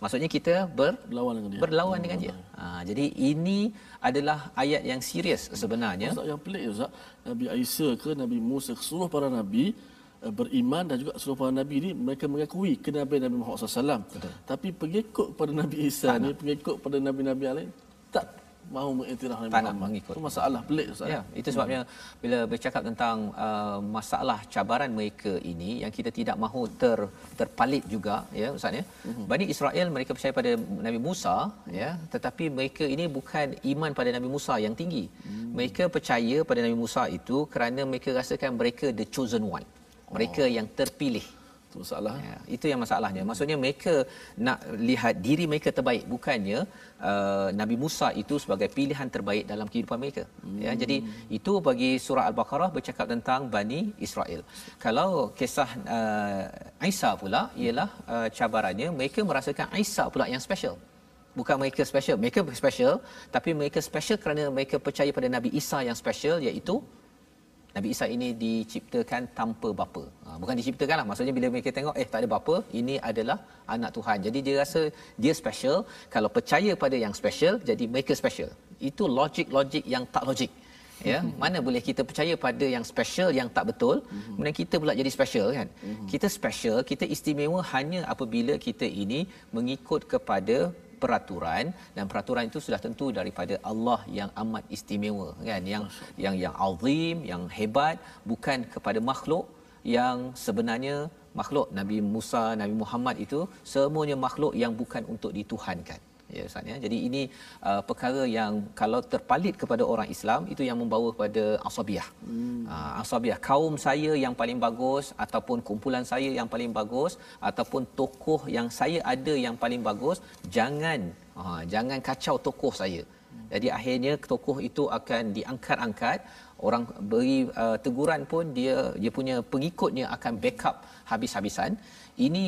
Maksudnya kita ber, berlawan dengan dia. Berlawan dengan dia. Ha, jadi ini adalah ayat yang serius sebenarnya. Ustaz yang pelik Ustaz, Nabi Isa ke Nabi Musa ke seluruh para nabi Eh, beriman dan juga seluruh para nabi ini mereka mengakui kenabian Nabi Muhammad SAW. Betul. Tapi pengikut pada Nabi Isa ni, pengikut pada nabi-nabi lain tak mahu mengiktiraf Nabi tak Muhammad. Mengikut. Itu masalah pelik Ustaz. Ya, itu sebabnya bila bercakap tentang uh, masalah cabaran mereka ini yang kita tidak mahu ter terpalit juga ya Ustaz ya. Uh-huh. Bani Israel mereka percaya pada Nabi Musa ya, tetapi mereka ini bukan iman pada Nabi Musa yang tinggi. Uh-huh. Mereka percaya pada Nabi Musa itu kerana mereka rasakan mereka the chosen one mereka oh. yang terpilih masalah. Ya, itu yang masalahnya. Maksudnya mereka nak lihat diri mereka terbaik bukannya uh, Nabi Musa itu sebagai pilihan terbaik dalam kehidupan mereka. Ya, hmm. ya jadi itu bagi surah al-baqarah bercakap tentang Bani Israel. Kalau kisah uh, Isa pula ialah uh, cabarannya mereka merasakan Isa pula yang special. Bukan mereka special. Mereka special tapi mereka special kerana mereka percaya pada Nabi Isa yang special iaitu Nabi Isa ini diciptakan tanpa bapa. Ha, bukan diciptakan lah. Maksudnya bila mereka tengok, eh tak ada bapa, ini adalah anak Tuhan. Jadi dia rasa dia special. Kalau percaya pada yang special, jadi mereka special. Itu logik-logik yang tak logik. ya mana boleh kita percaya pada yang special yang tak betul mm-hmm. kemudian kita pula jadi special kan mm-hmm. kita special kita istimewa hanya apabila kita ini mengikut kepada peraturan dan peraturan itu sudah tentu daripada Allah yang amat istimewa kan? Yang yang yang azim yang hebat bukan kepada makhluk yang sebenarnya makhluk Nabi Musa Nabi Muhammad itu semuanya makhluk yang bukan untuk dituhankan ya Ustaz ya. Jadi ini uh, perkara yang kalau terpalit kepada orang Islam itu yang membawa kepada asabiah. Hmm. Uh, asabiah kaum saya yang paling bagus ataupun kumpulan saya yang paling bagus ataupun tokoh yang saya ada yang paling bagus jangan uh, jangan kacau tokoh saya. Jadi akhirnya tokoh itu akan diangkat-angkat orang beri uh, teguran pun dia dia punya pengikutnya akan backup habis-habisan. Ini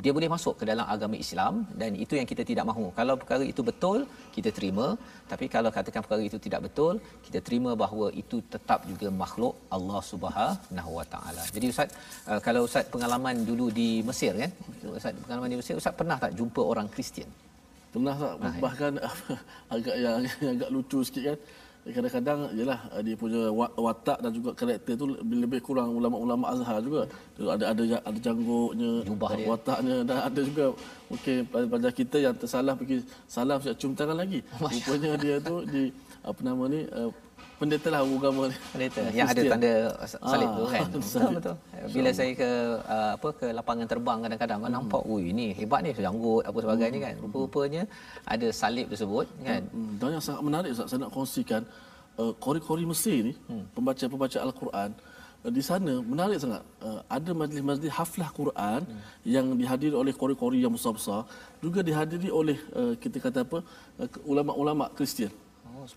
dia boleh masuk ke dalam agama Islam dan itu yang kita tidak mahu. Kalau perkara itu betul, kita terima. Tapi kalau katakan perkara itu tidak betul, kita terima bahawa itu tetap juga makhluk Allah Subhanahu Wa Taala. Jadi ustaz, uh, kalau ustaz pengalaman dulu di Mesir kan? Ustaz pengalaman di Mesir, ustaz pernah tak jumpa orang Kristian? Pernah tak? Ah, ya. Bahkan agak yang agak lucu sikit kan kadang-kadang ialah uh, dia punya watak dan juga karakter tu lebih kurang ulama-ulama Azhar juga. Ada ada ada janggutnya wataknya dan ada juga mungkin pada kita yang tersalah pergi salah siap cium tangan lagi. Rupanya dia tu di apa nama ni uh, pendeta lah agama ni. Pendeta yang ada tanda salib ah, tu kan. Betul betul. Bila so, saya ke uh, apa ke lapangan terbang kadang-kadang kan hmm. nampak ui ini hebat ni janggut apa sebagainya hmm. kan. Rupa-rupanya ada salib tersebut kan. Hmm. Dan yang sangat menarik Ustaz saya nak kongsikan uh, kori-kori Mesir ni hmm. pembaca-pembaca al-Quran uh, di sana menarik sangat uh, ada majlis-majlis haflah Quran hmm. yang dihadiri oleh kori-kori yang besar-besar juga dihadiri oleh uh, kita kata apa uh, ulama-ulama Kristian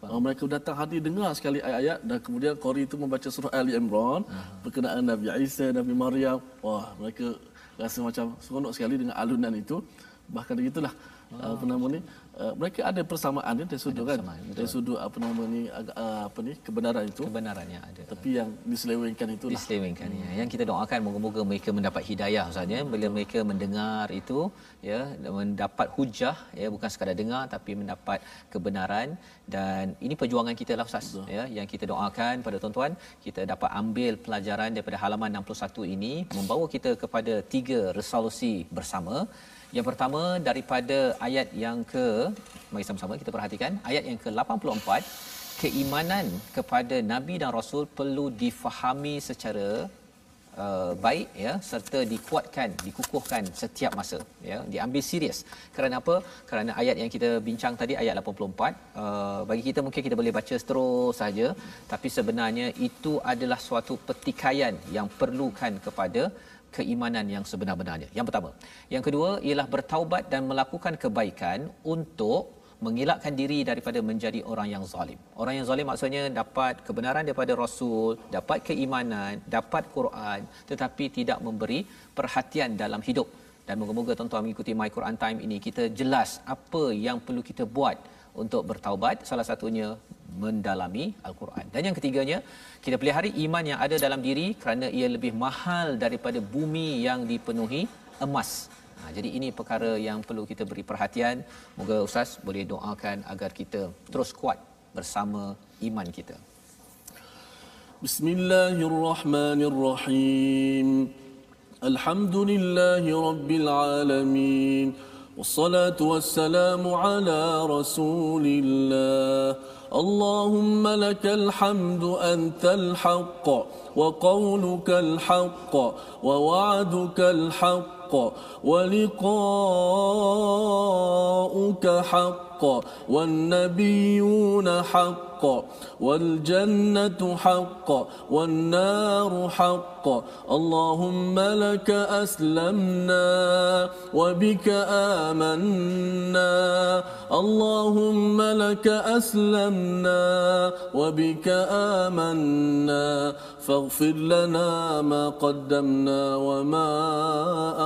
Oh, mereka datang hadir dengar sekali ayat-ayat dan kemudian Qori itu membaca surah Ali Imran uh-huh. berkenaan Nabi Isa, Nabi Maryam. Wah, mereka rasa macam seronok sekali dengan alunan itu. Bahkan begitulah oh. apa nama ni uh, mereka ada persamaan dia dari sudut kan? dari sudut apa nama ni uh, apa ni kebenaran itu. Kebenarannya ada. Tapi yang diselewengkan itu diselewengkan ya. Yang kita doakan moga-moga mereka mendapat hidayah ustaz ya. Bila mereka mendengar itu ya mendapat hujah ya bukan sekadar dengar tapi mendapat kebenaran. Dan ini perjuangan kita lah ustaz ya yang kita doakan pada tuan-tuan. Kita dapat ambil pelajaran daripada halaman 61 ini membawa kita kepada tiga resolusi bersama yang pertama daripada ayat yang ke mari sama-sama kita perhatikan ayat yang ke-84 keimanan kepada nabi dan rasul perlu difahami secara uh, baik ya serta dikuatkan dikukuhkan setiap masa ya diambil serius. Kerana apa? Kerana ayat yang kita bincang tadi ayat 84 uh, bagi kita mungkin kita boleh baca terus saja tapi sebenarnya itu adalah suatu petikaian yang perlukan kepada keimanan yang sebenar-benarnya. Yang pertama. Yang kedua ialah bertaubat dan melakukan kebaikan untuk mengelakkan diri daripada menjadi orang yang zalim. Orang yang zalim maksudnya dapat kebenaran daripada Rasul, dapat keimanan, dapat Quran tetapi tidak memberi perhatian dalam hidup. Dan moga-moga tuan-tuan mengikuti My Quran Time ini kita jelas apa yang perlu kita buat untuk bertaubat salah satunya mendalami al-Quran. Dan yang ketiganya, kita pelihara iman yang ada dalam diri kerana ia lebih mahal daripada bumi yang dipenuhi emas. Ha, jadi ini perkara yang perlu kita beri perhatian. Moga ustaz boleh doakan agar kita terus kuat bersama iman kita. Bismillahirrahmanirrahim. Alhamdulillahirabbil alamin. والصلاة والسلام على رسول الله. اللهم لك الحمد أنت الحق وقولك الحق ووعدك الحق ولقاؤك حق. والنبيون حق والجنة حق والنار حق. اللهم لك أسلمنا وبك آمنا. اللهم لك أسلمنا وبك آمنا. فاغفر لنا ما قدمنا وما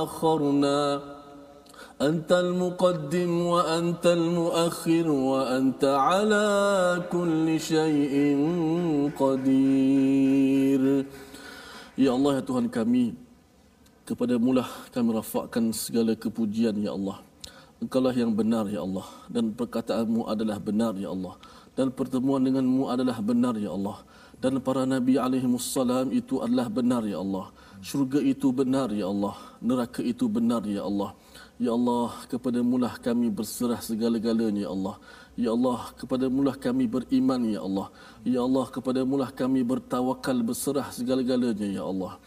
أخرنا. أنت المقدم وأنت المؤخر وأنت على كل شيء قدير Ya Allah ya Tuhan kami kepada mulah kami rafakkan segala kepujian ya Allah Engkaulah yang benar ya Allah dan perkataanmu adalah benar ya Allah dan pertemuan denganmu adalah benar ya Allah dan para nabi alaihi wassalam itu adalah benar ya Allah syurga itu benar ya Allah neraka itu benar ya Allah ya Allah kepada mulah kami berserah segala-galanya ya Allah Ya Allah, kepada mulah kami beriman, Ya Allah. Ya Allah, kepada mulah kami bertawakal, berserah segala-galanya, Ya Allah.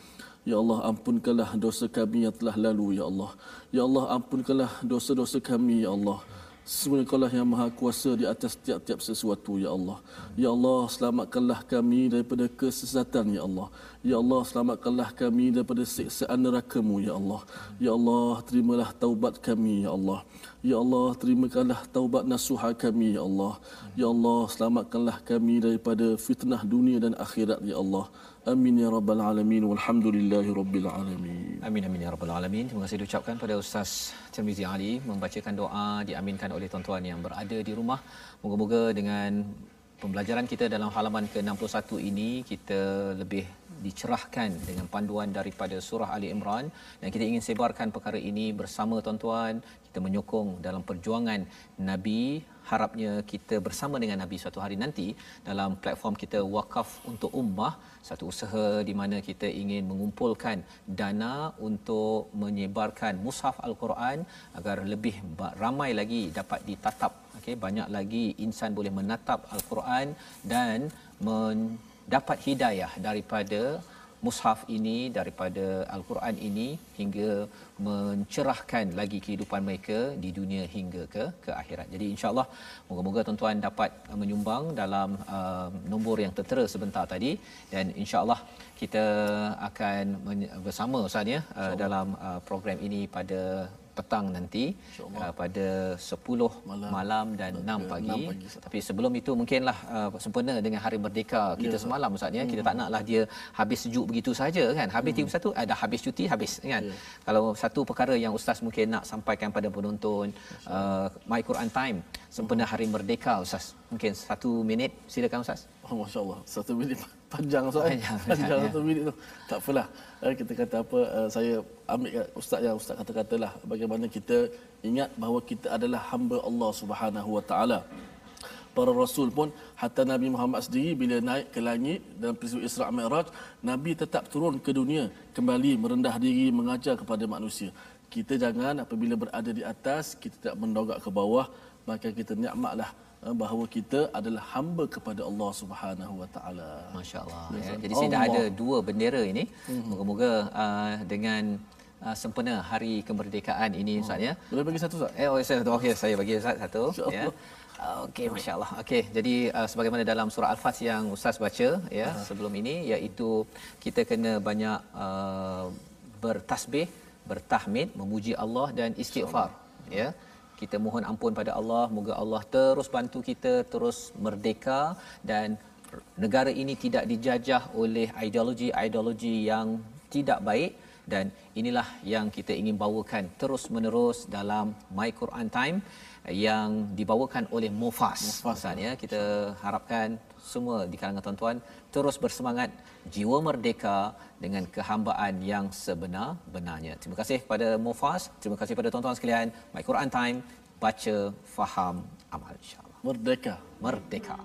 Ya Allah, ampunkanlah dosa kami yang telah lalu, Ya Allah. Ya Allah, ampunkanlah dosa-dosa kami, Ya Allah. Semuanya kaulah yang maha kuasa di atas tiap-tiap sesuatu, Ya Allah. Ya Allah, selamatkanlah kami daripada kesesatan, Ya Allah. Ya Allah, selamatkanlah kami daripada siksaan neraka-Mu, Ya Allah. Ya Allah, terimalah taubat kami, Ya Allah. Ya Allah, terimakanlah taubat nasuha kami, Ya Allah. Ya Allah, selamatkanlah kami daripada fitnah dunia dan akhirat, Ya Allah. Amin ya rabbal alamin walhamdulillahi rabbil alamin. Amin amin ya rabbal alamin. Terima kasih diucapkan pada Ustaz Tirmizi Ali membacakan doa diaminkan oleh tuan-tuan yang berada di rumah. Moga-moga dengan pembelajaran kita dalam halaman ke-61 ini kita lebih dicerahkan dengan panduan daripada surah Ali Imran. Dan kita ingin sebarkan perkara ini bersama tuan-tuan. Kita menyokong dalam perjuangan Nabi harapnya kita bersama dengan Nabi suatu hari nanti dalam platform kita Wakaf untuk Ummah satu usaha di mana kita ingin mengumpulkan dana untuk menyebarkan mushaf al-Quran agar lebih ramai lagi dapat ditatap. Okey banyak lagi insan boleh menatap al-Quran dan mendapat hidayah daripada mushaf ini daripada al-Quran ini hingga mencerahkan lagi kehidupan mereka di dunia hingga ke ke akhirat. Jadi insya-Allah moga-moga tuan-tuan dapat menyumbang dalam uh, nombor yang tertera sebentar tadi dan insya-Allah kita akan bersama Ustaz ya uh, dalam uh, program ini pada petang nanti uh, pada 10 malam, malam dan 6 pagi. 6 pagi. Tapi sebelum itu mungkinlah uh, sempena dengan hari merdeka kita ya. semalam ustaz ya. Hmm. Kita tak naklah dia habis sejuk begitu saja kan. Habis hmm. 31 ada habis cuti habis kan. Ya. Kalau satu perkara yang ustaz mungkin nak sampaikan pada penonton uh, My Quran Time sempena hari merdeka ustaz. Mungkin satu minit silakan ustaz. Oh, Masya Allah. Satu minit panjang soal. Panjang, panjang ya. satu minit tu. Tak apalah. Eh, kita kata apa, uh, saya ambil ustaz yang ustaz kata-katalah bagaimana kita ingat bahawa kita adalah hamba Allah Subhanahu Wa Taala. Para rasul pun hatta Nabi Muhammad sendiri bila naik ke langit dalam peristiwa Isra Mi'raj, Nabi tetap turun ke dunia kembali merendah diri mengajar kepada manusia. Kita jangan apabila berada di atas kita tak mendogak ke bawah maka kita nikmatlah Eh, bahawa kita adalah hamba kepada Allah Subhanahu Wa Taala. Masya-Allah. Ya. Jadi sini ada dua bendera ini. Mm-hmm. Moga-moga uh, dengan uh, sempena hari kemerdekaan ini oh. Ustaz ya. Boleh bagi satu Ustaz? Eh oh, saya okey saya bagi Ustaz satu ya. Okey masya-Allah. Okey jadi uh, sebagaimana dalam surah Al-Fat yang Ustaz baca ya uh sebelum ini iaitu kita kena banyak uh, bertasbih, bertahmid, memuji Allah dan istighfar ya kita mohon ampun pada Allah moga Allah terus bantu kita terus merdeka dan negara ini tidak dijajah oleh ideologi-ideologi yang tidak baik dan inilah yang kita ingin bawakan terus menerus dalam My Quran Time yang dibawakan oleh Mufas. Mufas ya. Kita harapkan semua di kalangan tuan-tuan terus bersemangat jiwa merdeka dengan kehambaan yang sebenar-benarnya. Terima kasih kepada Mufas, terima kasih kepada tuan-tuan sekalian. My Quran Time, baca, faham, amal insya-Allah. Merdeka. Merdeka.